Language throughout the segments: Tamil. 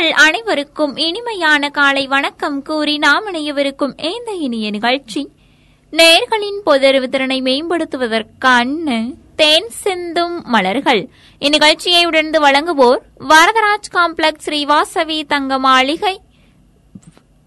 உங்கள் அனைவருக்கும் இனிமையான காலை வணக்கம் கூறி நாம் இணையவிருக்கும் இந்த இனிய நிகழ்ச்சி. நேர்களின் பொதறிவு திறனை மேம்படுத்துவதற்கான தேன் சிந்தும் மலர்கள். இந்நிகழ்ச்சியை உடனே வழங்குவோர் வரதராஜ் காம்ப்ளெக்ஸ் ஸ்ரீவாசவி தங்க மாளிகை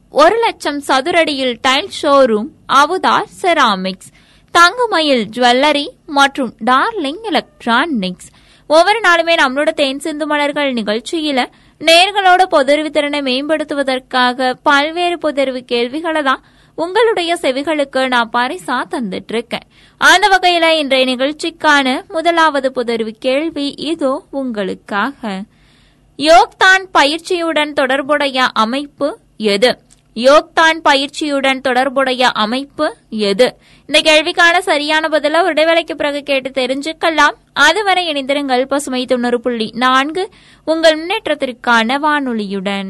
ஒரு லட்சம் சதுரடியில் tile showroom Avudhar ceramics Thangamayil jewellery மற்றும் டார்லிங் எலக்ட்ரானிக்ஸ். ஒவ்வொரு நாளுமே நம்மளோட தேன் சிந்து மலர்கள் நிகழ்ச்சியில நேர்களோட பொதறிவு திறனை மேம்படுத்துவதற்காக பல்வேறு பொதறிவு கேள்விகளை தான் உங்களுடைய செவிகளுக்கு நான் பரிசா தந்துட்டு இருக்கேன் அந்த வகையில இன்றைய நிகழ்ச்சிக்கான முதலாவது பொதறிவு கேள்வி இதோ உங்களுக்காக. யோக்தான் பயிற்சியுடன் தொடர்புடைய அமைப்பு எது? யோக்தான் பயிற்சியுடன் தொடர்புடைய அமைப்பு எது? இந்த கேள்விக்கான சரியான பதில ஒரு இடைவேளைக்கு பிறகு கேட்டு தெரிஞ்சுக்கலாம். அதுவரை இணைந்திருங்கள் பசுமை தொண்ணூறு புள்ளி நான்கு. உங்கள் முன்னேற்றத்திற்கான வானொலியுடன்.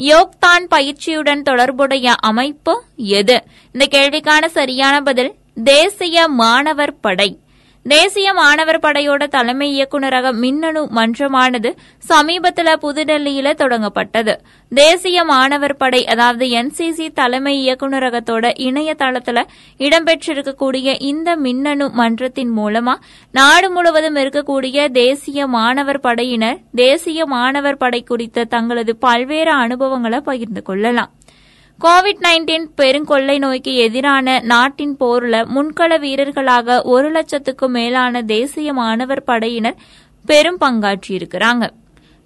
யோக்தான் பயிற்சியுடன் தொடர்புடைய அமைப்பு எது? இந்த கேள்விக்கான சரியான பதில் தேசிய மாணவர் படை. தேசிய மாணவர் படையோட தலைமை இயக்குநரக மின்னணு மன்றமானது சமீபத்தில் புதுடெல்லியில தொடங்கப்பட்டது. தேசிய மாணவர் படை அதாவது என்சிசி தலைமை இயக்குநரகத்தோட இணையதளத்தில் இடம்பெற்றிருக்கக்கூடிய இந்த மின்னணு மன்றத்தின் மூலமா நாடு முழுவதும் இருக்கக்கூடிய தேசிய மாணவர் படையினர் தேசிய மாணவர் படை குறித்த தங்களது பல்வேறு அனுபவங்களை பகிர்ந்து கொள்ளலாம். கோவிட் நைன்டீன் பெருங்கொள்ளை நோய்க்கு எதிரான நாட்டின் போர்ல முன்கள வீரர்களாக ஒரு லட்சத்துக்கும் மேலான தேசிய மாணவர் படையினர் பெரும் பங்காற்றியிருக்கிறாங்க.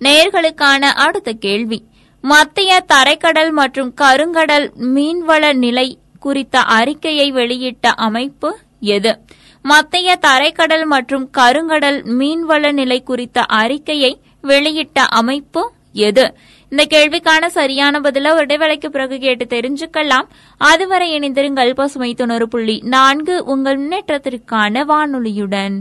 நேர்களுக்கான அடுத்த கேள்வி. மத்திய தரைக்கடல் மற்றும் கருங்கடல் மீன்வள நிலை குறித்த அறிக்கையை வெளியிட்ட அமைப்பு எது? மத்திய தரைக்கடல் மற்றும் கருங்கடல் மீன்வள நிலை குறித்த அறிக்கையை வெளியிட்ட அமைப்பு எது? இந்த கேள்விக்கான சரியான பதில ஒரு இடைவேளைக்கு பிறகு கேட்டு தெரிஞ்சுக்கலாம். அதுவரை இணைந்திருங்கள் பசுமை தொண்ணூறு புள்ளி நான்கு உங்கள் முன்னேற்றத்திற்கான வானொலியுடன்.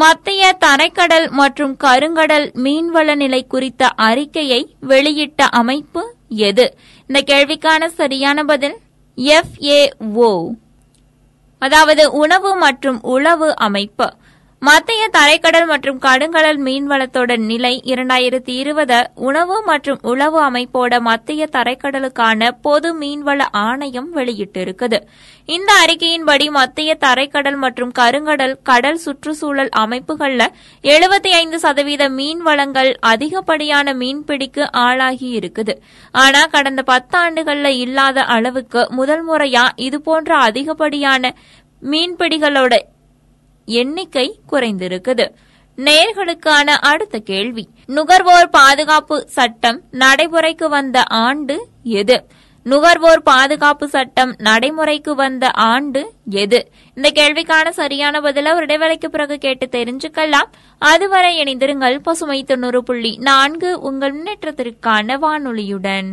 மத்திய தரைக்கடல் மற்றும் கருங்கடல் மீன்வள நிலை குறித்த அறிக்கையை வெளியிட்ட அமைப்பு எது? இந்த கேள்விக்கான சரியான பதில் எஃப்ஏஓ அதாவது உணவு மற்றும் உளவு அமைப்பு. மத்திய தரைக்கடல் மற்றும் கடுங்கடல் மீன்வளத்தோட நிலை இரண்டாயிரத்தி இருபது உணவு மற்றும் உளவு அமைப்போட மத்திய தரைக்கடலுக்கான பொது மீன்வள ஆணையம் வெளியிட்டிருக்குது. இந்த அறிக்கையின்படி மத்திய தரைக்கடல் மற்றும் கருங்கடல் கடல் சுற்றுச்சூழல் அமைப்புகள்ல எழுபத்தி ஐந்து சதவீத மீன் வளங்கள் அதிகப்படியான மீன்பிடிக்கு ஆளாகி இருக்குது. ஆனா கடந்த பத்தாண்டுகள்ல இல்லாத அளவுக்கு முதல் முறையா இதுபோன்ற அதிகப்படியான மீன்பிடிகளோட எண்ணிக்கை குறைந்திருக்குது. நேர்களுக்கான அடுத்த கேள்வி. நுகர்வோர் பாதுகாப்பு சட்டம் நடைமுறைக்கு வந்த ஆண்டு எது? நுகர்வோர் பாதுகாப்பு சட்டம் நடைமுறைக்கு வந்த ஆண்டு எது? இந்த கேள்விக்கான சரியான பதில ஒரு இடைவேளைக்கு பிறகு கேட்டு தெரிஞ்சுக்கலாம். அதுவரை இணைந்திருங்கள் பசுமை தொண்ணூறு புள்ளி நான்கு உங்கள் முன்னேற்றத்திற்கான வானொலியுடன்.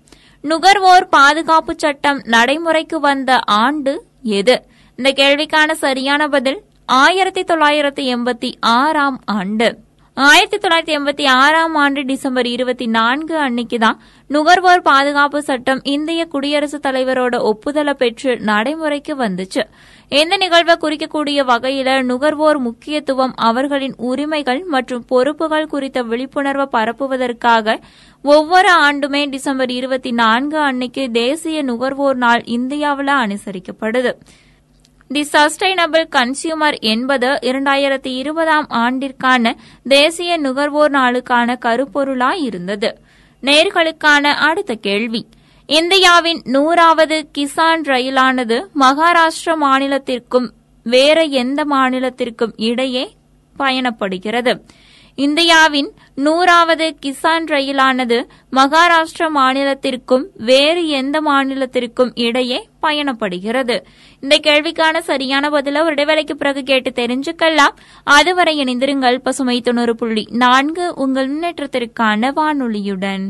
நுகர்வோர் பாதுகாப்பு சட்டம் நடைமுறைக்கு வந்த ஆண்டு எது? இந்த கேள்விக்கான சரியான பதில் ஆயிரத்தி தொள்ளாயிரத்தி எண்பத்தி ஆறாம் ஆண்டு. ஆயிரத்தி தொள்ளாயிரத்தி எண்பத்தி ஆறாம் ஆண்டு டிசம்பர் இருபத்தி நான்கு அன்னைக்கு தான் நுகர்வோர் பாதுகாப்பு சட்டம் இந்திய குடியரசுத் தலைவரோட ஒப்புதலை பெற்று நடைமுறைக்கு வந்துச்சு. இந்த நிகழ்வை குறிக்கக்கூடிய வகையில நுகர்வோர் முக்கியத்துவம் அவர்களின் உரிமைகள் மற்றும் பொறுப்புகள் குறித்த விழிப்புணர்வை பரப்புவதற்காக ஒவ்வொரு ஆண்டுமே டிசம்பர் இருபத்தி நான்கு அன்னைக்கு தேசிய நுகர்வோர் நாள் இந்தியாவில் அனுசரிக்கப்படுது. தி சஸ்டைனபிள் கன்சியூமர் என்பது இரண்டாயிரத்தி இருபதாம் ஆண்டிற்கான தேசிய நுகர்வோர் நாளுக்கான கருப்பொருளாய் இருந்தது நேர்களுக்கான அடுத்த கேள்வி. இந்தியாவின் நூறாவது கிசான் ரயிலானது மகாராஷ்டிர மாநிலத்திற்கும் வேற எந்த மாநிலத்திற்கும் இடையே பயணப்படுகிறது. இந்தியாவின் நூறாவது கிசான் ரயிலானது மகாராஷ்டிரா மாநிலத்திற்கும் வேறு எந்த மாநிலத்திற்கும் இடையே பயணப்படுகிறது. இந்த கேள்விக்கான சரியான பதில ஒரு இடைவேளைக்கு பிறகு கேட்டு தெரிஞ்சுக்கலாம். அதுவரை இணைந்திருங்கள் பசுமை தொண்ணூறு புள்ளி நான்கு உங்கள் முன்னேற்றத்திற்கான வானொலியுடன்.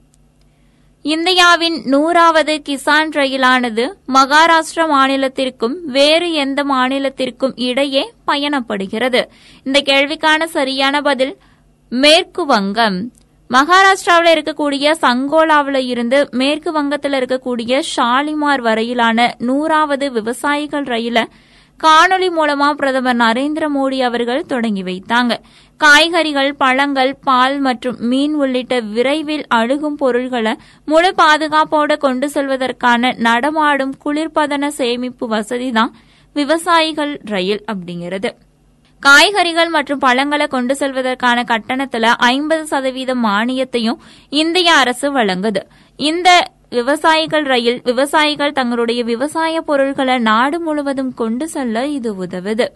இந்தியாவின் நூறாவது கிசான் ரயிலானது மகாராஷ்டிரா மாநிலத்திற்கும் வேறு எந்த மாநிலத்திற்கும் இடையே பயணப்படுகிறது. இந்த கேள்விக்கான சரியான பதில் மேற்கு வங்கம் மகாராஷ்டிராவில் இருக்கக்கூடிய சங்கோலாவில் இருந்து மேற்கு வங்கத்தில் இருக்கக்கூடிய ஷாலிமார் வரையிலான நூறாவது விவசாயிகள் ரயில காணொலி மூலமா பிரதமர் நரேந்திர மோடி அவர்கள் தொடங்கி வைத்தாங்க. காய்கறிகள் பழங்கள் பால் மற்றும் மீன் உள்ளிட்ட விரைவில் அழுகும் பொருள்களை முழு பாதுகாப்போடு கொண்டு செல்வதற்கான நடமாடும் குளிர்பதன சேமிப்பு வசதி தான் விவசாயிகள் ரயில் அப்படிங்கிறது. காய்கறிகள் மற்றும் பழங்களை கொண்டு செல்வதற்கான கட்டணத்துல ஐம்பது சதவீத மானியத்தையும் இந்திய அரசு வழங்குது. இந்த விவசாயிகள் ரயில் விவசாயிகள் தங்களுடைய விவசாய பொருட்களை நாடு முழுவதும் கொண்டு செல்ல இது உதவுது.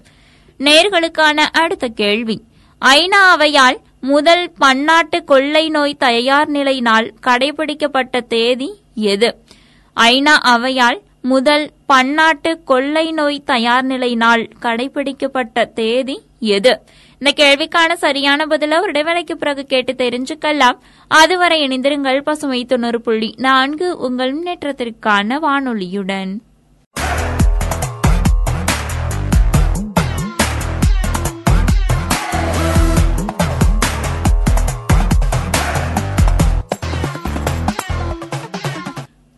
நேர்களுக்கான அடுத்த கேள்வி. ஐநா அவையால் முதல் பன்னாட்டு கொள்ளை நோய் தயார் நிலை நாள் கடைபிடிக்கப்பட்ட தேதி எது? ஐநா அவையால் முதல் பன்னாட்டு கொள்ளை நோய் தயார் நிலை நாள் கடைபிடிக்கப்பட்ட தேதி எது? இந்த கேள்விக்கான சரியான பதில ஒரு இடைவேளைக்கு பிறகு கேட்டு தெரிஞ்சுக்கலாம். அதுவரை இணைந்திருங்கள் பசுமை தொண்ணூறு புள்ளி நான்கு உங்கள் முன்னேற்றத்திற்கான வானொலியுடன்.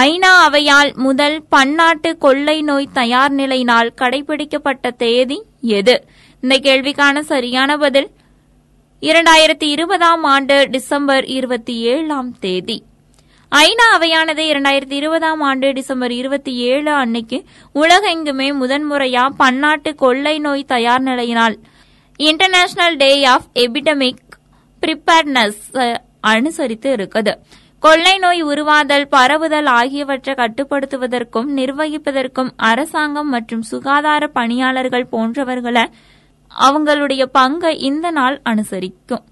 ஐநா அவையால் முதல் பன்னாட்டு கொள்ளை நோய் தயார் நிலை நாள் கடைபிடிக்கப்பட்ட தேதி எது? இந்த கேள்விக்கான சரியான பதில் இரண்டாயிரத்தி இருபதாம் ஆண்டு டிசம்பர் இருபத்தி ஏழாம் தேதி. ஐநா அவையானது இரண்டாயிரத்தி இருபதாம் ஆண்டு டிசம்பர் இருபத்தி ஏழு அன்னைக்கு உலகெங்குமே முதன்முறையா பன்னாட்டு கொள்ளை நோய் தயார் நிலையினால் international day of epidemic preparedness அனுசரித்து இருக்குது. கொள்ளை நோய் உருவாதல் பரவுதல் ஆகியவற்றை கட்டுப்படுத்துவதற்கும் நிர்வகிப்பதற்கும் அரசாங்கம் மற்றும் சுகாதார பணியாளர்கள் போன்றவர்களை அவங்களுடைய பங்கை இந்த நாள் அனுசரிக்கும்.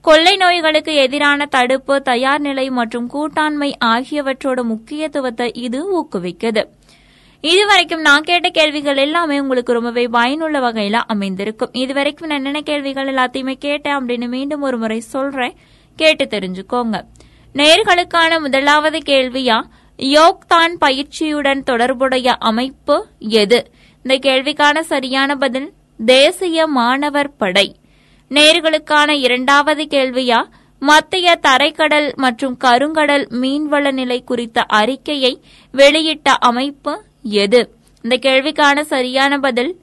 கொள்ளை நோய்களுக்கு எதிரான தடுப்பு தயார் நிலை மற்றும் கூட்டாண்மை ஆகியவற்றோட முக்கியத்துவத்தை இது ஊக்குவிக்குது. இதுவரைக்கும் நான் கேட்ட கேள்விகள் எல்லாமே உங்களுக்கு ரொம்பவே பயனுள்ள வகையில அமைந்திருக்கும். இதுவரைக்கும் நான் என்னென்ன கேள்விகள் எல்லாத்தையுமே கேட்டேன் அப்படின்னு மீண்டும் ஒரு முறை சொல்றேன். கேட்டு தெரிஞ்சுக்கோங்க. நேர்களுக்கான முதலாவது கேள்வியா யோக்தான் பயிற்சியுடன் தொடர்புடைய அமைப்பு எது? இந்த கேள்விக்கான சரியான பதில் தேசிய மாணவர் படை. நேர்களுக்கான இரண்டாவது கேள்வியா மத்திய தரைக்கடல் மற்றும் கருங்கடல் மீன்வள நிலை குறித்த அறிக்கையை வெளியிட்ட அமைப்பு எது? இந்த கேள்விக்கான சரியான பதில்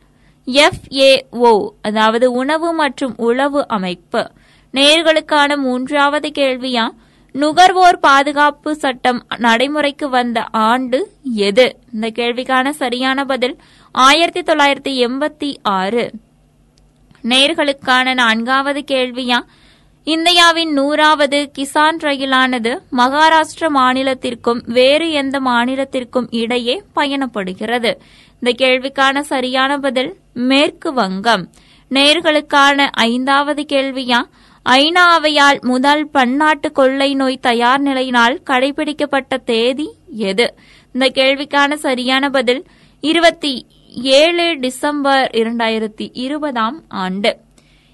எஃப்ஏஓ அதாவது உணவு மற்றும் உளவு அமைப்பு. நேர்களுக்கான மூன்றாவது கேள்வியா நுகர்வோர் பாதுகாப்பு சட்டம் நடைமுறைக்கு வந்த ஆண்டு எது? இந்த கேள்விக்கான சரியான பதில் ஆயிரத்தி தொள்ளாயிரத்தி எண்பத்தி ஆறு. நேர்களுக்கான நான்காவது கேள்வியா? இந்தியாவின் நூறாவது கிசான் ரயிலானது மகாராஷ்டிர மாநிலத்திற்கும் வேறு எந்த மாநிலத்திற்கும் இடையே பயணப்படுகிறது. இந்த கேள்விக்கான சரியான பதில் மேற்கு வங்கம். நேர்களுக்கான ஐந்தாவது கேள்வியா? ஐநாவையால் முதல் பன்னாட்டு கொள்ளை நோய் தயார் நிலையினால் கடைபிடிக்கப்பட்ட தேதி எது? இந்த கேள்விக்கான சரியான பதில் இருபத்தி ஏழு டிசம்பர் இரண்டாயிரத்தி இருபதாம் ஆண்டு.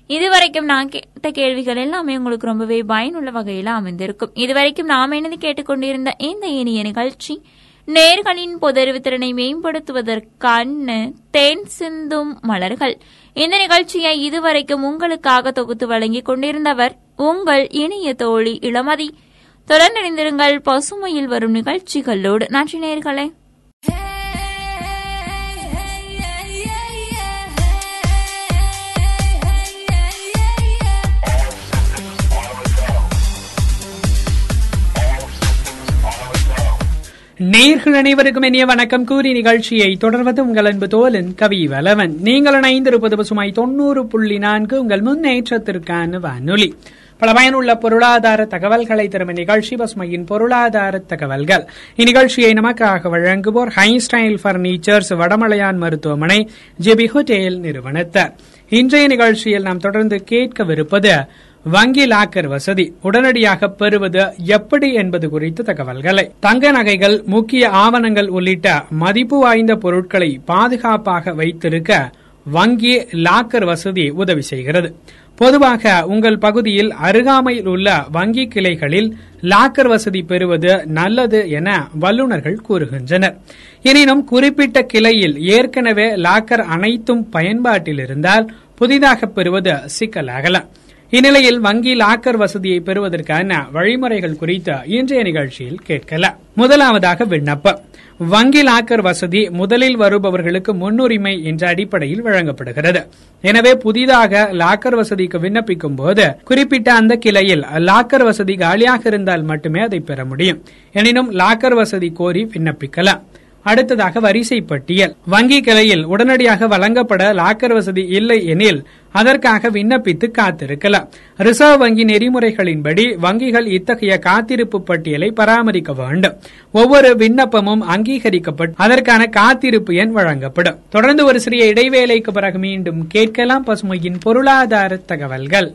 இதுவரைக்கும் நான் கேட்ட கேள்விகள் எல்லாமே உங்களுக்கு ரொம்பவே பயனுள்ள வகையில் அமைந்திருக்கும். இதுவரைக்கும் நாம் என்னது கேட்டுக்கொண்டிருந்த இந்த இனிய நிகழ்ச்சி நேர்களின் பொதறிவு திறனை மேம்படுத்துவதற்கான தேன் சிந்தும் மலர்கள். இந்த நிகழ்ச்சியை இதுவரைக்கும் உங்களுக்காக தொகுத்து வழங்கிக் கொண்டிருந்தவர் உங்கள் இனிய தோழி இளமதி. தொடர்ந்திருங்கள் பசுமையில் வரும் நிகழ்ச்சிகளோடு. நன்றி நேர்களே. நேர்கள் அனைவருக்கும் இனிய வணக்கம். கூறி நிகழ்ச்சியை தொடர்வது உங்கள் அன்பு தோலன் கவி வலவன். நீங்கள் இணைந்திருப்பது பசுமாய் தொண்ணூறு புள்ளி நான்கு உங்கள் முன்னேற்றத்திற்கான வானொலி. பல பயனுள்ள பொருளாதார தகவல்களை தரும் நிகழ்ச்சி பசுமையின் பொருளாதார தகவல்கள். இந்நிகழ்ச்சியை நமக்காக வழங்குவோர் ஹைஸ்டைல் பர்னிச்சர்ஸ் வடமலையான் மருத்துவமனை ஜெபி ஹோட்டேல் நிறுவனத்தார். இன்றைய நிகழ்ச்சியில் நாம் தொடர்ந்து கேட்கவிருப்பது வங்கி லாக்கர் வசதி உடனடியாக பெறுவது எப்படி என்பது குறித்த தகவல்களை. தங்க நகைகள் முக்கிய ஆவணங்கள் உள்ளிட்ட மதிப்பு வாய்ந்த பொருட்களை பாதுகாப்பாக வைத்திருக்க வங்கி லாக்கர் வசதி உதவி செய்கிறது. பொதுவாக உங்கள் பகுதியில் அருகாமையில் உள்ள வங்கி கிளைகளில் லாக்கர் வசதி பெறுவது நல்லது என வல்லுநர்கள் கூறுகின்றனர். எனினும் குறிப்பிட்ட கிளையில் ஏற்கனவே லாக்கர் அனைத்தும் பயன்பாட்டில் இருந்தால் புதிதாக பெறுவது சிக்கலாகலாம் இந்நிலையில் வங்கி லாக்கர் வசதியை பெறுவதற்கான வழிமுறைகள் குறித்து இன்றைய நிகழ்ச்சியில் கேட்கலாம். முதலாவதாக விண்ணப்பம். வங்கி லாக்கர் வசதி முதலில் வருபவர்களுக்கு முன்னுரிமை என்ற அடிப்படையில் வழங்கப்படுகிறது. எனவே புதிதாக லாக்கர் வசதிக்கு விண்ணப்பிக்கும் போது குறிப்பிட்ட அந்த கிளையில் லாக்கர் வசதி காலியாக இருந்தால் மட்டுமே அதை பெற முடியும். எனினும் லாக்கர் வசதி கோரி விண்ணப்பிக்கலாம். அடுத்ததாக வரிசை பட்டியல் வங்கி கிளையில் உடனடியாக வழங்கப்பட லாக்கர் வசதி இல்லை எனில் அதற்காக விண்ணப்பித்து காத்திருக்கலாம். ரிசர்வ் வங்கி நெறிமுறைகளின்படி வங்கிகள் இத்தகைய காத்திருப்பு பட்டியலை பராமரிக்க வேண்டும். ஒவ்வொரு விண்ணப்பமும் அங்கீகரிக்கப்பட்டு அதற்கான காத்திருப்பு எண் வழங்கப்படும். தொடர்ந்து ஒரு சிறிய இடைவேளைக்கு பிறகு மீண்டும் கேட்கலாம் பசுமையின் பொருளாதார தகவல்கள்.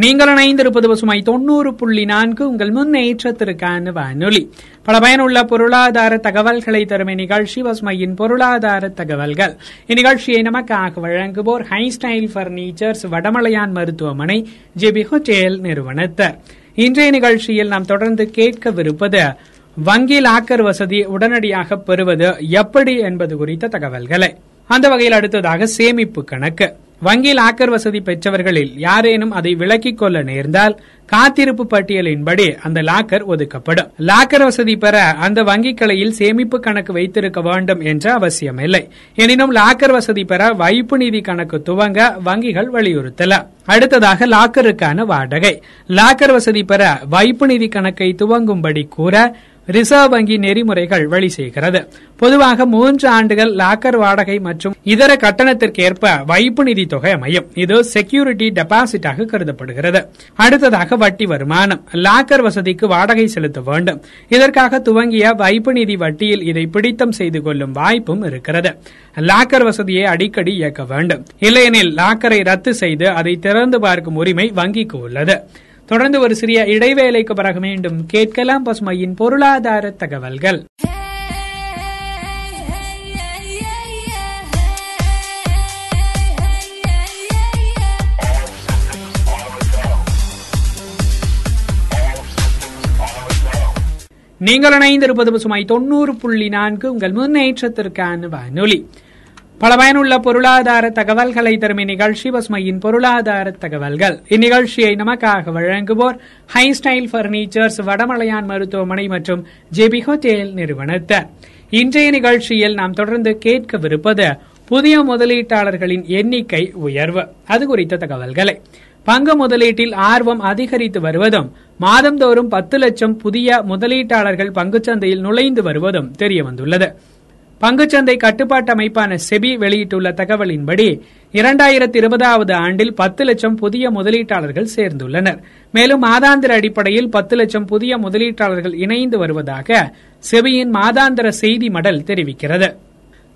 நீங்கள் இணைந்திருப்பது பசுமை தொண்ணூறு புள்ளி நான்கு உங்கள் முன்னேற்றத்திற்கான வானொலி. பல பயனுள்ள பொருளாதார தகவல்களை தரும் நிகழ்ச்சி பசுமையின் பொருளாதார தகவல்கள். இந்நிகழ்ச்சியை நமக்காக வழங்குவோர் ஹை ஸ்டைல் பர்னிச்சர்ஸ் வடமலையான் மருத்துவமனை ஜெபி ஹோட்டேல் நிறுவனத்தர். இன்றைய நிகழ்ச்சியில் நாம் தொடர்ந்து கேட்கவிருப்பது வங்கி லாக்கர் வசதி உடனடியாக பெறுவது எப்படி என்பது குறித்த தகவல்களை. அந்த வகையில் அடுத்ததாக சேமிப்பு கணக்கு. வங்கி லாக்கர் வசதி பெற்றவர்களில் யாரேனும் அதை விலக்கிக் கொள்ள நேர்ந்தால் காத்திருப்பு பட்டியலின்படி அந்த லாக்கர் ஒதுக்கப்படும். லாக்கர் வசதி பெற அந்த வங்கிக் கிளையில் சேமிப்பு கணக்கு வைத்திருக்க வேண்டும் என்ற அவசியமில்லை. எனினும் லாக்கர் வசதி பெற வைப்பு நிதி கணக்கு துவங்க வங்கிகள் வலியுறுத்தல. அடுத்ததாக லாக்கருக்கான வாடகை. லாக்கர் வசதி பெற வைப்பு நிதி கணக்கை துவங்கும்படி கூற ரிசர்வ் வங்கி நெறிமுறைகள் வழி செய்கிறது. பொதுவாக மூன்று ஆண்டுகள் லாக்கர் வாடகை மற்றும் இதர கட்டணத்திற்கேற்ப வைப்பு நிதி தொகை அமையும். இது செக்யூரிட்டி டெபாசிட்டாக கருதப்படுகிறது. அடுத்ததாக வட்டி வருமானம். லாக்கர் வசதிக்கு வாடகை செலுத்த வேண்டும். இதற்காக துவங்கிய வைப்பு நிதி வட்டியில் இதை பிடித்தம் செய்து கொள்ளும் வாய்ப்பும் இருக்கிறது. லாக்கர் வசதியை அடிக்கடி இயக்க வேண்டும். இல்லையெனில் லாக்கரை ரத்து செய்து அதை திறந்து பார்க்கும் உரிமை வங்கிக்கு உள்ளது. தொடர்ந்து ஒரு சிறிய இடைவேளைக்கு பிறகு மீண்டும் கேட்கலாம் பசுமையின் பொருளாதார தகவல்கள். நீங்கள் இணைந்திருப்பது பசுமை தொண்ணூறு புள்ளி நான்கு உங்கள் முன்னேற்றத்திற்கான வானொலி. பல பயனுள்ள பொருளாதார தகவல்களை தரும் இந்நிகழ்ச்சி பசுமையின் பொருளாதார தகவல்கள். இந்நிகழ்ச்சியை நமக்காக வழங்குவோர் ஹை ஸ்டைல் பர்னிச்சர்ஸ் வடமலையான் மருத்துவமனை மற்றும் ஜேபி ஹோட்டேல் நிறுவனத்தார். இன்றைய நிகழ்ச்சியில் நாம் தொடர்ந்து கேட்கவிருப்பது புதிய முதலீட்டாளர்களின் எண்ணிக்கை உயர்வு. அது குறித்த தகவல்களை. பங்கு முதலீட்டில் ஆர்வம் அதிகரித்து வருவதும் மாதந்தோறும் பத்து லட்சம் புதிய முதலீட்டாளர்கள் பங்குச்சந்தையில் நுழைந்து வருவதும் தெரியவந்துள்ளது. பங்குச்சந்தை கட்டுப்பாட்டு அமைப்பான செபி வெளியிட்டுள்ள தகவலின்படி இரண்டாயிரத்தி இருபதாவது ஆண்டில் பத்து லட்சம் புதிய முதலீட்டாளர்கள் சேர்ந்துள்ளனர். மேலும் மாதாந்திர அடிப்படையில் பத்து லட்சம் புதிய முதலீட்டாளர்கள் இணைந்து வருவதாக செபியின் மாதாந்திர செய்தி மடல் தெரிவிக்கிறது.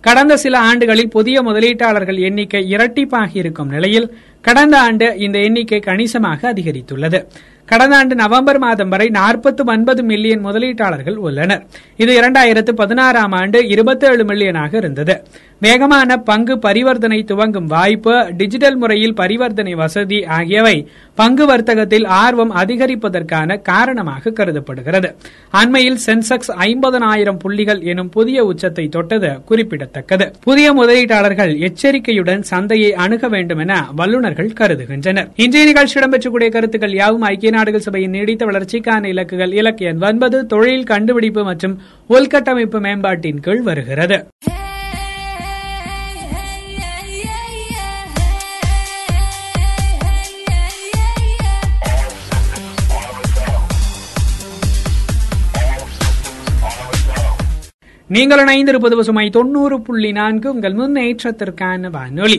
கடந்த சில ஆண்டுகளில் புதிய முதலீட்டாளர்கள் எண்ணிக்கை இரட்டிப்பாகி இருக்கும் நிலையில் கடந்த ஆண்டு இந்த எண்ணிக்கை கணிசமாக அதிகரித்துள்ளது. கடந்த ஆண்டு நவம்பர் மாதம் வரை நாற்பத்தி ஒன்பது மில்லியன் முதலீட்டாளர்கள் உள்ளனர். இது இரண்டாயிரத்து பதினாறாம் ஆண்டு இருபத்தி ஏழு மில்லியனாக இருந்தது. வேகமான பங்கு பரிவர்த்தனை துவங்கும் வாய்ப்பு டிஜிட்டல் முறையில் பரிவர்த்தனை வசதி ஆகியவை பங்கு வர்த்தகத்தில் ஆர்வம் அதிகரிப்பதற்கான காரணமாக கருதப்படுகிறது. அண்மையில் சென்செக்ஸ் ஐம்பதனாயிரம் புள்ளிகள் எனும் புதிய உச்சத்தை தொட்டது குறிப்பிடத்தக்கது. புதிய முதலீட்டாளர்கள் எச்சரிக்கையுடன் சந்தையை அணுக வேண்டும் என வல்லுநர்கள் கருதுகின்றனர். இன்றைய நிகழ்ச்சி இடம்பெற்றக்கூடிய கருத்துக்கள் யாவும் ஐக்கிய நாடுகள் சபையின் நீடித்த வளர்ச்சிக்கான இலக்குகள் இலக்கிய ஒன்பது தொழில் கண்டுபிடிப்பு மற்றும் உள்கட்டமைப்பு மேம்பாட்டின் கீழ் வருகிறது. நீங்கள் இணைந்திருப்பது பசுமை தொண்ணூறு புள்ளி நான்கு உங்கள் முன்னேற்றத்திற்கான வானொலி.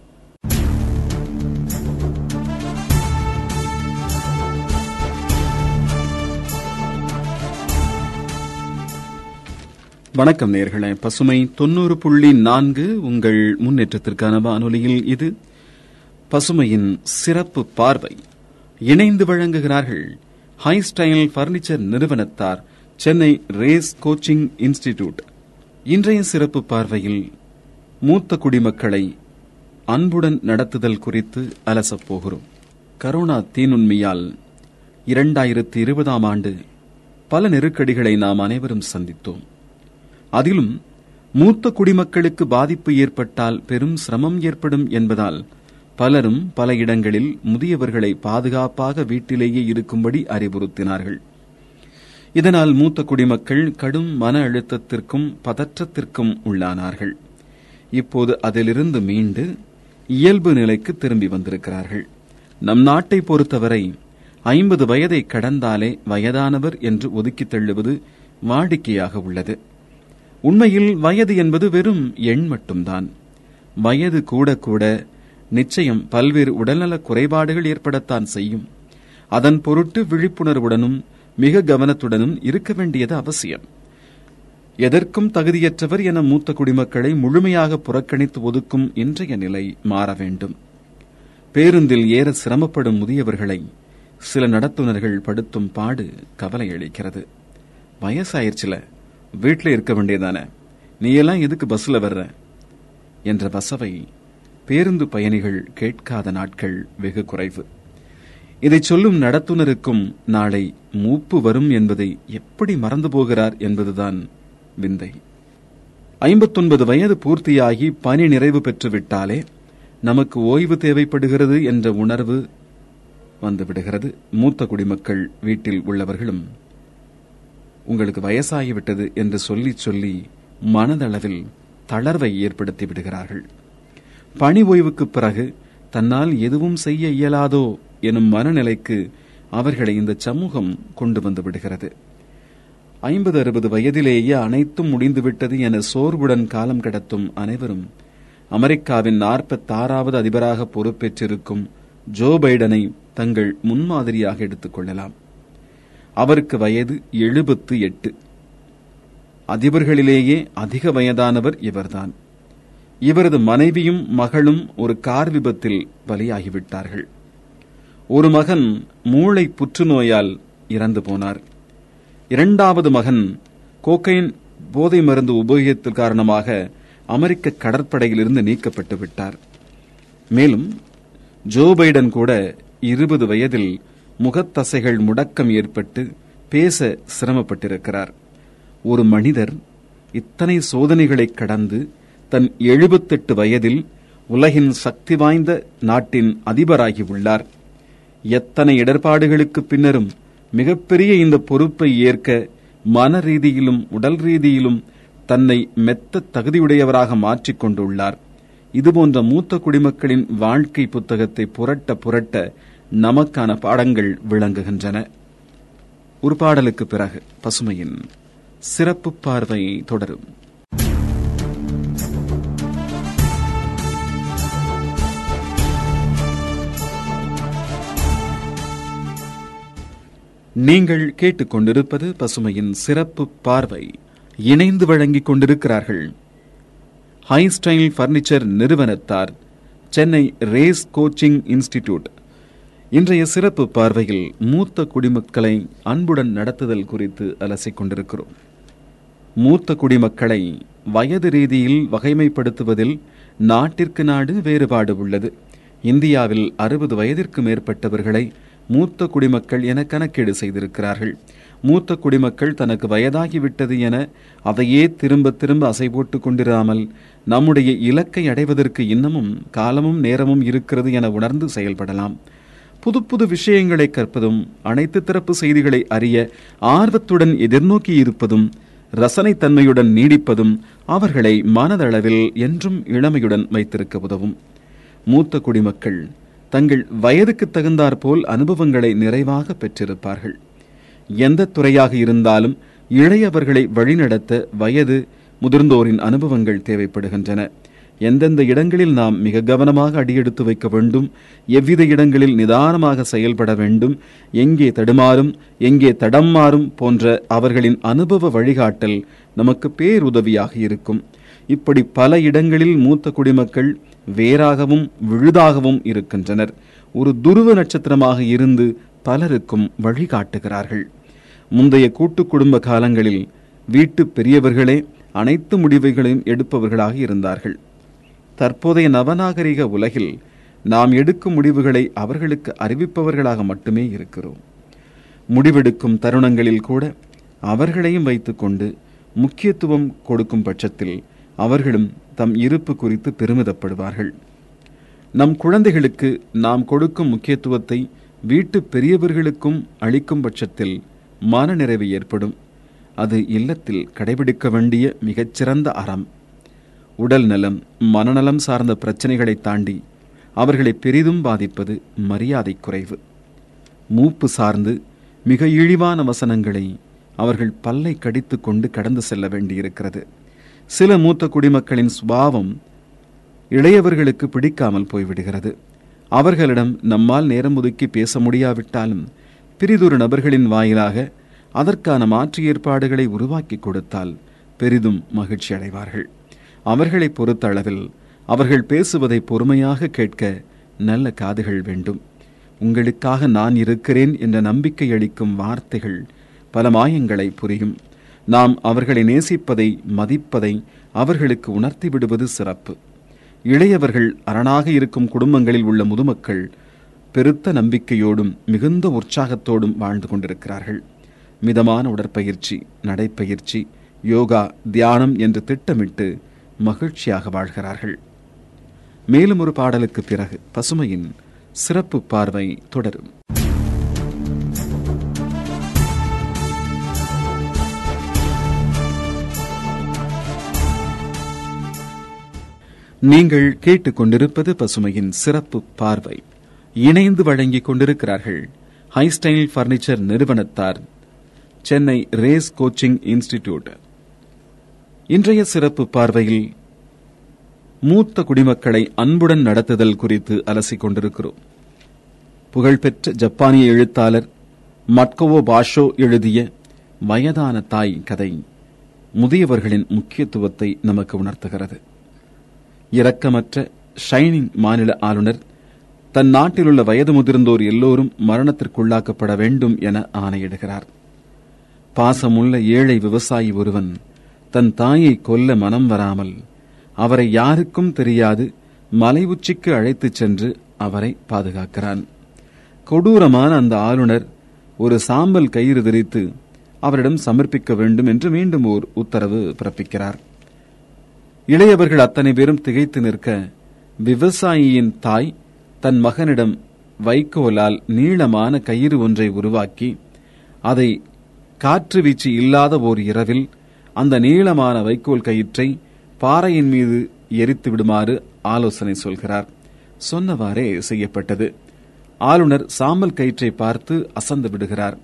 வணக்கம் நேர்களே. பசுமை தொண்ணூறு புள்ளி நான்கு உங்கள் முன்னேற்றத்திற்கான வானொலியில் இது. பசுமையின் சிறப்பு பார்வை. இணைந்து வழங்குகிறார்கள் ஹை ஸ்டைல் பர்னிச்சர் நிறுவனத்தார் சென்னை ரேஸ் கோச்சிங் இன்ஸ்டிடியூட் இன்றைய சிறப்பு பார்வையில் மூத்த குடிமக்களை அன்புடன் நடத்துதல் குறித்து அலசப் போகிறோம். கரோனா தீநுண்மையால் இரண்டாயிரத்தி இருபதாம் ஆண்டு பல நெருக்கடிகளை நாம் அனைவரும் சந்தித்தோம். அதிலும் மூத்த குடிமக்களுக்கு பாதிப்பு ஏற்பட்டால் பெரும் சிரமம் ஏற்படும் என்பதால் பலரும் பல இடங்களில் முதியவர்களை பாதுகாப்பாக வீட்டிலேயே இருக்கும்படி அறிவுறுத்தினார்கள். இதனால் மூத்த குடிமக்கள் கடும் மன அழுத்தத்திற்கும் பதற்றத்திற்கும் உள்ளானார்கள். இப்போது அதிலிருந்து மீண்டு இயல்பு நிலைக்கு திரும்பி வந்திருக்கிறார்கள். நம் நாட்டை பொறுத்தவரை ஐம்பது வயதை கடந்தாலே வயதானவர் என்று ஒதுக்கித் தள்ளுவது வாடிக்கையாக உள்ளது. உண்மையில் வயது என்பது வெறும் எண் மட்டும்தான். வயது கூட கூட நிச்சயம் பல்வேறு உடல்நலக் குறைபாடுகள் ஏற்படத்தான் செய்யும். அதன் பொருட்டு விழிப்புணர்வுடனும் மிக கவனத்துடனும் இருக்க வேண்டியது அவசியம். எதற்கும் தகுதியற்றவர் என மூத்த குடிமக்களை முழுமையாக புறக்கணித்து ஒதுக்கும் இன்றைய நிலை மாற வேண்டும். பேருந்தில் ஏற சிரமப்படும் முதியவர்களை சில நடத்துனர்கள் படுத்தும் பாடு கவலை அளிக்கிறது வயசாயிருச்சுல வீட்டில் இருக்க வேண்டியதானே. நீ எல்லாம் எதுக்கு பஸ்ல வர்ற? என்ற வசவை பேருந்து பயணிகள் கேட்காத நாட்கள் வெகு குறைவு. இதை சொல்லும் நடத்துனருக்கும் நாளை மூப்பு வரும் என்பதை எப்படி மறந்து போகிறார் என்பதுதான் விந்தை. ஐம்பத்தொன்பது வயது பூர்த்தியாகி பணி நிறைவு பெற்றுவிட்டாலே நமக்கு ஓய்வு தேவைப்படுகிறது என்ற உணர்வு வந்துவிடுகிறது. மூத்த குடிமக்கள் வீட்டில் உள்ளவர்களும் உங்களுக்கு வயசாகிவிட்டது என்று சொல்லி சொல்லி மனதளவில் தளர்வை ஏற்படுத்தி விடுகிறார்கள். பணி ஓய்வுக்கு பிறகு தன்னால் எதுவும் செய்ய இயலாதோ எனும் மனநிலைக்கு அவர்களை இந்த சமூகம் கொண்டு வந்து விடுகிறது. ஐம்பது அறுபது வயதிலேயே அனைத்தும் முடிந்துவிட்டது என சோர்வுடன் காலம் கடத்தும் அனைவரும் அமெரிக்காவின் நாற்பத்தாறாவது அதிபராக பொறுப்பேற்றிருக்கும் ஜோ பைடனை தங்கள் முன்மாதிரியாக எடுத்துக் கொள்ளலாம். அவருக்கு வயது எழுபத்து எட்டு. அதிபர்களிலேயே அதிக வயதானவர் இவர்தான். இவரது மனைவியும் மகளும் ஒரு கார் விபத்தில் பலியாகிவிட்டார்கள். ஒரு மகன் மூளை புற்றுநோயால் இறந்து போனார். இரண்டாவது மகன் கோக்கைன் போதை மருந்து உபயோகத்தின் காரணமாக அமெரிக்க கடற்படையிலிருந்து நீக்கப்பட்டு விட்டார் மேலும் ஜோ பைடன் கூட இருபது வயதில் முகத்தசைகள் முடக்கம் ஏற்பட்டு பேச சிரமப்பட்டிருக்கிறார். ஒரு மனிதர் இத்தனை சோதனைகளை கடந்து தன் எழுபத்தெட்டு வயதில் உலகின் சக்தி வாய்ந்த நாட்டின் அதிபராகி உள்ளார். எத்தனை இடர்பாடுகளுக்கு பின்னரும் மிகப்பெரிய இந்த பொறுப்பை ஏற்க மன ரீதியிலும் உடல் ரீதியிலும் தன்னை மெத்த தகுதியுடையவராக மாற்றிக் கொண்டுள்ளார் இதுபோன்ற மூத்த குடிமக்களின் வாழ்க்கை புத்தகத்தை புரட்ட புரட்ட நமக்கான பாடங்கள் விளங்குகின்றன. ஒரு பாடலுக்கு பிறகு பசுமையின் சிறப்பு பார்வை தொடரும். நீங்கள் கேட்டுக்கொண்டிருப்பது பசுமையின் சிறப்பு பார்வை. இணைந்து வழங்கிக் கொண்டிருக்கிறார்கள். ஹை ஸ்டைல் பர்னிச்சர் நிறுவனத்தார் சென்னை ரேஸ் கோச்சிங் இன்ஸ்டிடியூட் இன்றைய சிறப்பு பார்வையில் மூத்த குடிமக்களை அன்புடன் நடத்துதல் குறித்து அலசிக் கொண்டிருக்கிறோம் மூத்த குடிமக்களை வயது ரீதியில் வகைமைப்படுத்துவதில் நாட்டிற்கு நாடு வேறுபாடு உள்ளது. இந்தியாவில் அறுபது வயதிற்கு மேற்பட்டவர்களை மூத்த குடிமக்கள் என கணக்கீடு செய்திருக்கிறார்கள். மூத்த குடிமக்கள் தனக்கு வயதாகிவிட்டது என அதையே திரும்ப திரும்ப அசை போட்டு கொண்டிராமல் நம்முடைய இலக்கை அடைவதற்கு இன்னமும் காலமும் நேரமும் இருக்கிறது என உணர்ந்து செயல்படலாம். புது புது விஷயங்களை கற்பதும் அனைத்து தரப்பு செய்திகளை அறிய ஆர்வத்துடன் எதிர்நோக்கி இருப்பதும் ரசனைத்தன்மையுடன் நீடிப்பதும் அவர்களை மனதளவில் என்றும் இளமையுடன் வைத்திருக்க உதவும். மூத்த குடிமக்கள் தங்கள் வயதுக்கு தகுந்தாற்போல் அனுபவங்களை நிறைவாக பெற்றிருப்பார்கள். எந்த துறையாக இருந்தாலும் இளையவர்களை வழிநடத்த வயது முதிர்ந்தோரின் அனுபவங்கள் தேவைப்படுகின்றன. எந்தெந்த இடங்களில் நாம் மிக கவனமாக அடியெடுத்து வைக்க வேண்டும் எவ்வித இடங்களில் நிதானமாக செயல்பட வேண்டும் எங்கே தடுமாறும் எங்கே தடம் மாறும் போன்ற அவர்களின் அனுபவ வழிகாட்டல் நமக்கு பேருதவியாக இருக்கும். இப்படி பல இடங்களில் மூத்த குடிமக்கள் வேறாகவும் விழுதாகவும் இருக்கின்றனர். ஒரு துருவ நட்சத்திரமாக இருந்து பலருக்கும் வழிகாட்டுகிறார்கள். முந்தைய கூட்டு குடும்ப காலங்களில் வீட்டு பெரியவர்களே அனைத்து முடிவுகளையும் எடுப்பவர்களாக இருந்தார்கள். தற்போதைய நவநாகரிக உலகில் நாம் எடுக்கும் முடிவுகளை அவர்களுக்கு அறிவிப்பவர்களாக மட்டுமே இருக்கிறோம். முடிவெடுக்கும் தருணங்களில் கூட அவர்களையும் வைத்துக்கொண்டு முக்கியத்துவம் கொடுக்கும் பட்சத்தில் அவர்களும் தம் இருப்பு குறித்து பெருமிதப்படுவார்கள். நம் குழந்தைகளுக்கு நாம் கொடுக்கும் முக்கியத்துவத்தை வீட்டு பெரியவர்களுக்கும் அளிக்கும் பட்சத்தில் மனநிறைவு ஏற்படும். அது இல்லத்தில் கடைபிடிக்க வேண்டிய மிகச்சிறந்த அறம். உடல் நலம் மனநலம் சார்ந்த பிரச்சனைகளை தாண்டி அவர்களை பெரிதும் பாதிப்பது மரியாதை குறைவு. மூப்பு சார்ந்து மிக இழிவான வசனங்களை அவர்கள் பல்லை கடித்து கொண்டு கடந்து செல்ல வேண்டியிருக்கிறது. சில மூத்த குடிமக்களின் சுபாவம் இளையவர்களுக்கு பிடிக்காமல் போய்விடுகிறது. அவர்களிடம் நம்மால் நேரம் ஒதுக்கி பேச முடியாவிட்டாலும் பிரிதொரு நபர்களின் வாயிலாக அதற்கான மாற்று ஏற்பாடுகளை உருவாக்கி கொடுத்தால் பெரிதும் மகிழ்ச்சி அடைவார்கள் அவர்களை பொறுத்த அளவில் அவர்கள் பேசுவதை பொறுமையாக கேட்க நல்ல காதுகள் வேண்டும். உங்களுக்காக நான் இருக்கிறேன் என்ற நம்பிக்கை அளிக்கும் வார்த்தைகள் பல மாயங்களை புரியும். நாம் அவர்களை நேசிப்பதை மதிப்பதை அவர்களுக்கு உணர்த்தி விடுவது சிறப்பு. இளையவர்கள் அரணாக இருக்கும் குடும்பங்களில் உள்ள முதுமக்கள் பெருத்த நம்பிக்கையோடும் மிகுந்த உற்சாகத்தோடும் வாழ்ந்து கொண்டிருக்கிறார்கள். மிதமான உடற்பயிற்சி நடைப்பயிற்சி யோகா தியானம் என்று திட்டமிட்டு மகிழ்ச்சியாக வாழ்கிறார்கள். மேலும் ஒரு பாடலுக்கு பிறகு பசுமையின் சிறப்பு பார்வை தொடரும். நீங்கள் கேட்டுக்கொண்டிருப்பது பசுமையின் சிறப்பு பார்வை. இணைந்து வழங்கிக் கொண்டிருக்கிறார்கள் ஹைஸ்டைல் பர்னிச்சர் நிறுவனத்தார் சென்னை ரேஸ் கோச்சிங் இன்ஸ்டிடியூட். இன்றைய சிறப்பு பார்வையில் மூத்த குடிமக்களை அன்புடன் நடத்துதல் குறித்து அலசிக் கொண்டிருக்கிறோம். புகழ்பெற்ற ஜப்பானிய எழுத்தாளர் மட்கோவோ பாஷோ எழுதிய வயதான தாய் கதை முதியவர்களின் முக்கியத்துவத்தை நமக்கு உணர்த்துகிறது. இரக்கமற்ற ஷைனிங் மாநில ஆளுநர் தன் நாட்டிலுள்ள வயது முதிர்ந்தோர் எல்லோரும் மரணத்திற்குள்ளாக்கப்பட வேண்டும் என ஆணையிடுகிறார். பாசமுள்ள ஏழை விவசாயி ஒருவன் தன் தாயை கொல்ல மனம் வராமல் அவரை யாருக்கும் தெரியாது மலை உச்சிக்கு அழைத்துச் சென்று அவரை பாதுகாக்கிறான். கொடூரமான அந்த ஆளுநர் ஒரு சாம்பல் கயிறு விரித்து அவரிடம் சமர்ப்பிக்க வேண்டும் என்று மீண்டும் ஓர் உத்தரவு பிறப்பிக்கிறார். இளையவர்கள் அத்தனை பேரும் திகைத்து நிற்க விவசாயியின் தாய் தன் மகனிடம் வைக்கோலால் நீளமான கயிறு ஒன்றை உருவாக்கி அதை காற்று வீச்சு இல்லாத ஓர் இரவில் அந்த நீளமான வைக்கோல் கயிற்றை பாறையின் மீது எரித்து விடுமாறு ஆலோசனை சொல்கிறார். சொன்னவாறே செய்யப்பட்டது. ஆளுநர் சாமல் கயிற்றை பார்த்து அசந்து விடுகிறார்.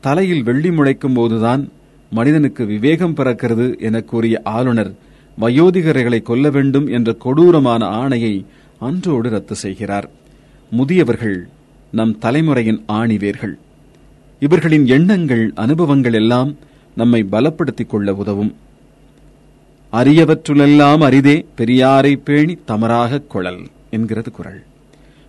தலையில் வெள்ளி முளைக்கும் போதுதான் மனிதனுக்கு விவேகம் பிறக்கிறது என கூறிய ஆளுநர் வயோதிகரைகளை கொல்ல வேண்டும் என்ற கொடூரமான ஆணையை அன்றோடு ரத்து செய்கிறார். முதியவர்கள் நம் தலைமுறையின் ஆணிவேர்கள். இவர்களின் எண்ணங்கள் அனுபவங்கள் எல்லாம் நம்மை பலப்படுத்திக் கொள்ள உதவும். அரியவற்றுளெல்லாம் அரிதே பெரியாரை பேணி தமராகக் கொழல் என்கிறது குரல்.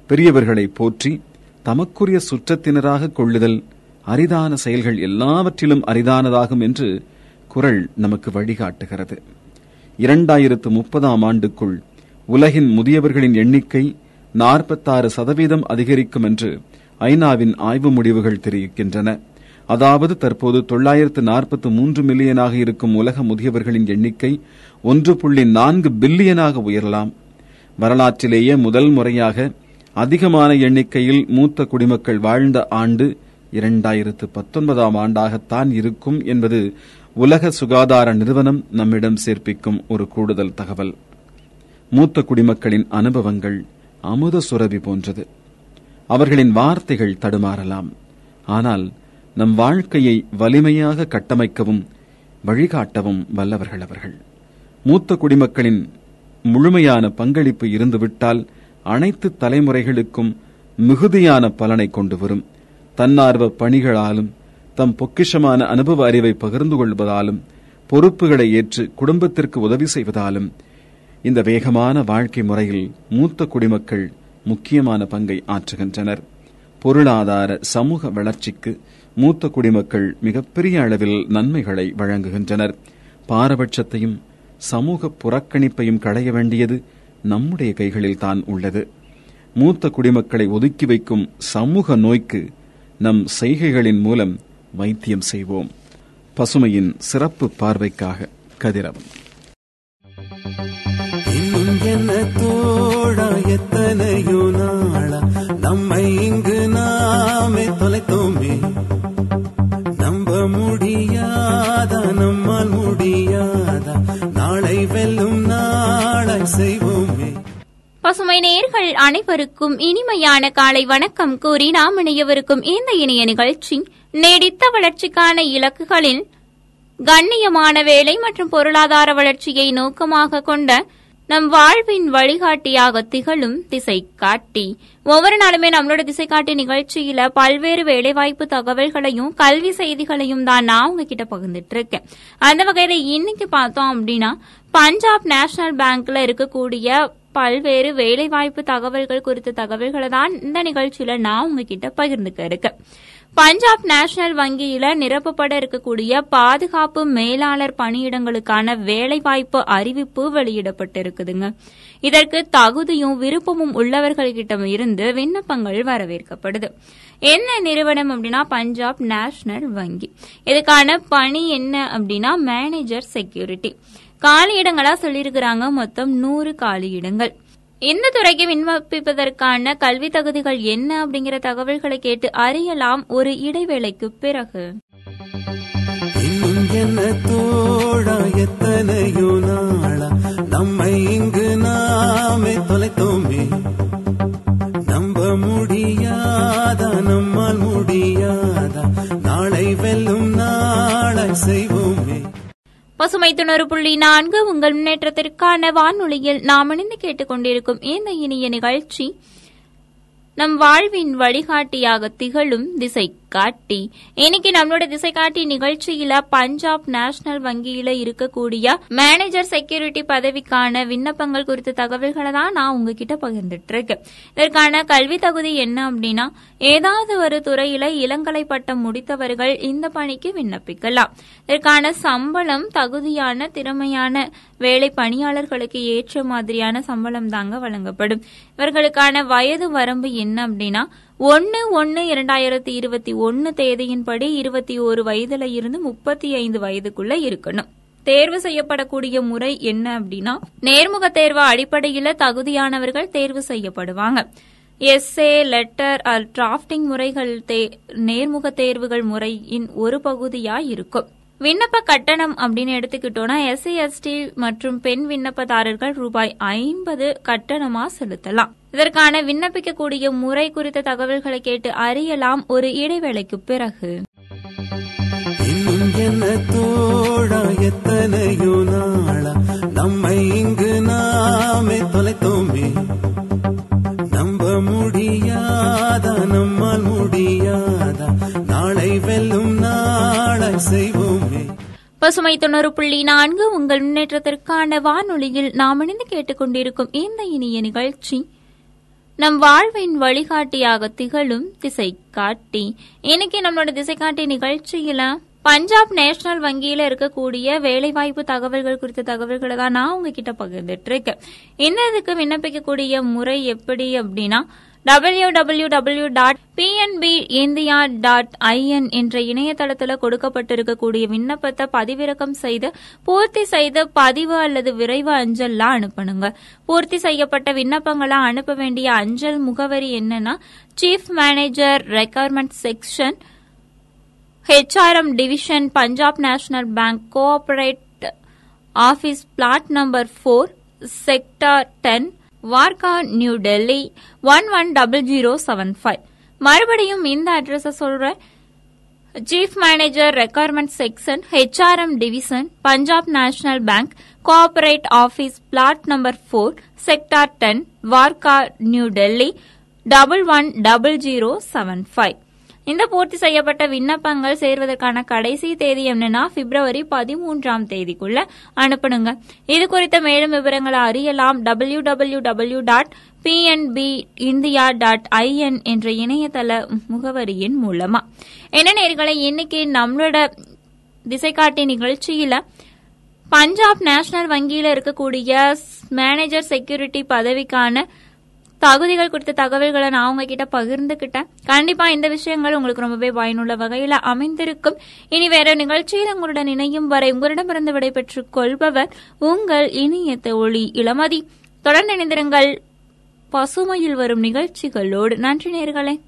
பெரியவர்களை போற்றி தமக்குரிய சுற்றத்தினராக கொள்ளுதல் அரிதான செயல்கள் எல்லாவற்றிலும் அரிதானதாகும் என்று குரல் நமக்கு வழிகாட்டுகிறது. இரண்டாயிரத்து முப்பதாம் ஆண்டுக்குள் உலகின் முதியவர்களின் எண்ணிக்கை நாற்பத்தாறு சதவீதம் அதிகரிக்கும் என்று ஐநாவின் ஆய்வு முடிவுகள் தெரிவிக்கின்றன. அதாவது தற்போது தொள்ளாயிரத்து நாற்பத்து மூன்று மில்லியனாக இருக்கும் உலக முதியவர்களின் எண்ணிக்கை ஒன்று புள்ளி நான்கு பில்லியனாக உயரலாம். வரலாற்றிலேயே முதல் முறையாக அதிகமான எண்ணிக்கையில் மூத்த குடிமக்கள் வாழ்ந்த ஆண்டு இரண்டாயிரத்து பத்தொன்பதாம் ஆண்டாகத்தான் இருக்கும் என்பது உலக சுகாதார நிறுவனம் நம்மிடம் சேர்ப்பிக்கும் ஒரு கூடுதல் தகவல். மூத்த குடிமக்களின் அனுபவங்கள் அமுத சுரபி போன்றது. அவர்களின் வார்த்தைகள் தடுமாறலாம். ஆனால் நம் வாழ்க்கையை வலிமையாக கட்டமைக்கவும் வழிகாட்டவும் வல்லவர்கள் அவர்கள். மூத்த குடிமக்களின் முழுமையான பங்களிப்பு இருந்துவிட்டால் அனைத்து தலைமுறைகளுக்கும் மிகுதியான பலனை கொண்டு வரும். தன்னார்வ பணிகளாலும் தம் பொக்கிஷமான அனுபவ அறிவை பகிர்ந்து கொள்வதாலும் பொறுப்புகளை ஏற்று குடும்பத்திற்கு உதவி செய்வதாலும் இந்த வேகமான வாழ்க்கை முறையில் மூத்த குடிமக்கள் முக்கியமான பங்கை ஆற்றுகின்றனர். பொருளாதார சமூக வளர்ச்சிக்கு மூத்த குடிமக்கள் மிகப்பெரிய அளவில் நன்மைகளை வழங்குகின்றனர். பாரபட்சத்தையும் சமூக புறக்கணிப்பையும் களைய வேண்டியது நம்முடைய கைகளில் தான் உள்ளது. மூத்த குடிமக்களை ஒதுக்கி வைக்கும் சமூக நோய்க்கு நம் செய்கைகளின் மூலம் வைத்தியம் செய்வோம். பசுமையின் சிறப்பு பார்வைக்காக கதிரவன். இன்னும் என்ன தோழா எத்தனையோ நாளா பசுமை நேர்கள் அனைவருக்கும் இனிமையான காலை வணக்கம் கூறி நாம் இணையவிருக்கும் இந்த இணைய நிகழ்ச்சி நீடித்த வளர்ச்சிக்கான இலக்குகளில் கண்ணியமான வேலை மற்றும் பொருளாதார வளர்ச்சியை நோக்கமாக கொண்ட நம் வாழ்வின் வழிகாட்டியாக திகழும் திசை காட்டி ஒவ்வொரு நாளுமே நம்மளோட திசை காட்டி நிகழ்ச்சியில பல்வேறு வேலைவாய்ப்பு தகவல்களையும் கல்வி செய்திகளையும் தான் நான் உங்ககிட்ட பகிர்ந்துட்டு இருக்கேன் அந்த வகையில இன்னைக்கு பார்த்தோம் அப்படின்னா பஞ்சாப் நேஷனல் பேங்க்ல இருக்கக்கூடிய பல்வேறு வேலைவாய்ப்பு தகவல்கள் குறித்த தகவல்களை தான் இந்த நிகழ்ச்சியில நான் உங்ககிட்ட பகிர்ந்துக்க இருக்கேன். பஞ்சாப் நேஷனல் வங்கியில நிரப்பப்பட இருக்கக்கூடிய பாதுகாப்பு மேலாளர் பணியிடங்களுக்கான வேலைவாய்ப்பு அறிவிப்பு வெளியிடப்பட்டிருக்குதுங்க. இதற்கு தகுதியும் விருப்பமும் உள்ளவர்கள்கிட்ட இருந்து விண்ணப்பங்கள் வரவேற்கப்படுது. என்ன நிறுவனம் அப்படின்னா பஞ்சாப் நேஷனல் வங்கி. இதுக்கான பணி என்ன அப்படின்னா மேனேஜர் செக்யூரிட்டி. காலி இடங்களா சொல்லியிருக்கிறாங்க. மொத்தம் நூறு காலி இடங்கள். இந்த துறைக்கு விண்ணப்பிப்பதற்கான கல்வி தகுதிகள் என்ன அப்படிங்கிற தகவல்களை கேட்டு அறியலாம் ஒரு இடைவேளைக்கு பிறகு. என்ன தோழா எத்தனையோ நாளா நம்மை இங்கு நாமே தொலைத்தோமே. நம்ப முடியாதா? நம்மால் முடியாதா? நாளை வெல்லும் நாளை செய்வோம். பசுமை தொண்ணூறு புள்ளி நான்கு உங்கள் முன்னேற்றத்திற்கான வானொலியில் நாம் இணைந்து கேட்டுக்கொண்டிருக்கும் இந்த இனிய நிகழ்ச்சி நம் வாழ்வின் வழிகாட்டியாக திகழும் திசை காட்டி இன்னைக்கு நம்மளோட திசை காட்டி நிகழ்ச்சியில பஞ்சாப் நேஷனல் வங்கியில இருக்கக்கூடிய மேனேஜர் செக்யூரிட்டி பதவிக்கான விண்ணப்பங்கள் குறித்த தகவல்களை தான் நான் உங்ககிட்ட பகிர்ந்துட்டு இருக்கேன் இதற்கான கல்வி தகுதி என்ன அப்படின்னா ஏதாவது ஒரு துறையில இளங்கலை பட்டம் முடித்தவர்கள் இந்த பணிக்கு விண்ணப்பிக்கலாம். இதற்கான சம்பளம் தகுதியான திறமையான வேலை பணியாளர்களுக்கு ஏற்ற மாதிரியான சம்பளம் தாங்க வழங்கப்படும். இவர்களுக்கான வயது வரம்பு என்ன அப்படின்னா ஒன்னு ஒன்னு இரண்டாயிரத்தி இருபத்தி ஒன்னு தேதியின்படி இருபத்தி ஒரு வயதுல இருந்து முப்பத்தி ஐந்து வயதுக்குள்ள இருக்கணும். தேர்வு செய்யப்படக்கூடிய முறை என்ன அப்படின்னா நேர்முக தேர்வு அடிப்படையில தகுதியானவர்கள் தேர்வு செய்யப்படுவாங்க. எஸ்ஏ லெட்டர் டிராஃப்டிங் முறைகள் தே- நேர்முக தேர்வுகள் முறையின் ஒரு பகுதியா இருக்கும். விண்ணப்ப கட்டணம் அப்படின்னு எடுத்துக்கிட்டோம்னா எஸ்சி எஸ்டி மற்றும் பெண் விண்ணப்பதாரர்கள் ரூபாய் ஐம்பது கட்டணமா செலுத்தலாம். இதற்கான விண்ணப்பிக்கக்கூடிய முறை குறித்த தகவல்களை கேட்டு அறியலாம். ஒரு இடைவேளைக்கு பிறகு. என்ன தோழா எத்தனையோ நாளா பசுமை தொண்ணூறு புள்ளி நான்கு உங்கள் முன்னேற்றத்திற்கான வானொலியில் நாம் இணைந்து கேட்டுக்கொண்டிருக்கும் இந்த இனிய நிகழ்ச்சி. நம் வாழ்வின் வழிகாட்டியாக திகழும் திசை காட்டி இன்னைக்கு நம்மளோட திசை காட்டி நிகழ்ச்சியில பஞ்சாப் நேஷனல் வங்கியில இருக்கக்கூடிய வேலைவாய்ப்பு தகவல்கள் குறித்த தகவல்களை தான் நான் உங்ககிட்ட பகிர்ந்துட்டு இருக்கேன். இந்த இதுக்கு விண்ணப்பிக்கக்கூடிய முறை எப்படி அப்படின்னா W W W dot PNB India dot IN என்ற இணையதளத்தில் கொடுக்கப்பட்டிருக்கக்கூடிய விண்ணப்பத்தை பதிவிறக்கம் செய்து பூர்த்தி செய்து பதிவு அல்லது விரைவு அஞ்சல்லாம் அனுப்பணுங்க. பூர்த்தி செய்யப்பட்ட விண்ணப்பங்களை அனுப்ப வேண்டிய அஞ்சல் முகவரி என்னன்னா chief manager requirement section HRM division Punjab National Bank corporate office plot number four sector ten Dwarka New Delhi one one double zero seven five மறுபடியும் இந்த அட்ரஸை சொல்றேன். Chief manager requirement section HRM division Punjab National Bank corporate office plot number four sector ten Dwarka New Delhi double one double zero seven five இந்த பூர்த்தி செய்யப்பட்ட விண்ணப்பங்கள் சேர்வதற்கான கடைசி தேதி என்னன்னா பிப்ரவரி பதிமூன்றாம் தேதிக்குள்ள அனுப்பணுங்க. இது குறித்த மேலும் விவரங்களை அறியலாம். W W W dot PNB India dot IN என்ற இணையதள முகவரியின் மூலமா. என்ன நேர்களை இன்னைக்கு நம்மளோட திசைகாட்டி நிகழ்ச்சியில பஞ்சாப் நேஷனல் வங்கியில இருக்கக்கூடிய மேனேஜர் செக்யூரிட்டி பதவிக்கான தகுதிகள் குறித்த தகவல்களை நான் உங்ககிட்ட பகிர்ந்துகிட்டேன். கண்டிப்பா இந்த விஷயங்கள் உங்களுக்கு ரொம்பவே பயனுள்ள வகையில அமைந்திருக்கும். இனி வேற நிகழ்ச்சியில் உங்களுடன் இணையும் வரை உங்களிடமிருந்து விடைபெற்றுக் கொள்பவர் உங்கள் இனிய ஒளி இளமதி. தொடர்ந்து இணைந்திருங்கள். பசுமையில் வரும் நிகழ்ச்சிகளோடு. நன்றி நேர்களே.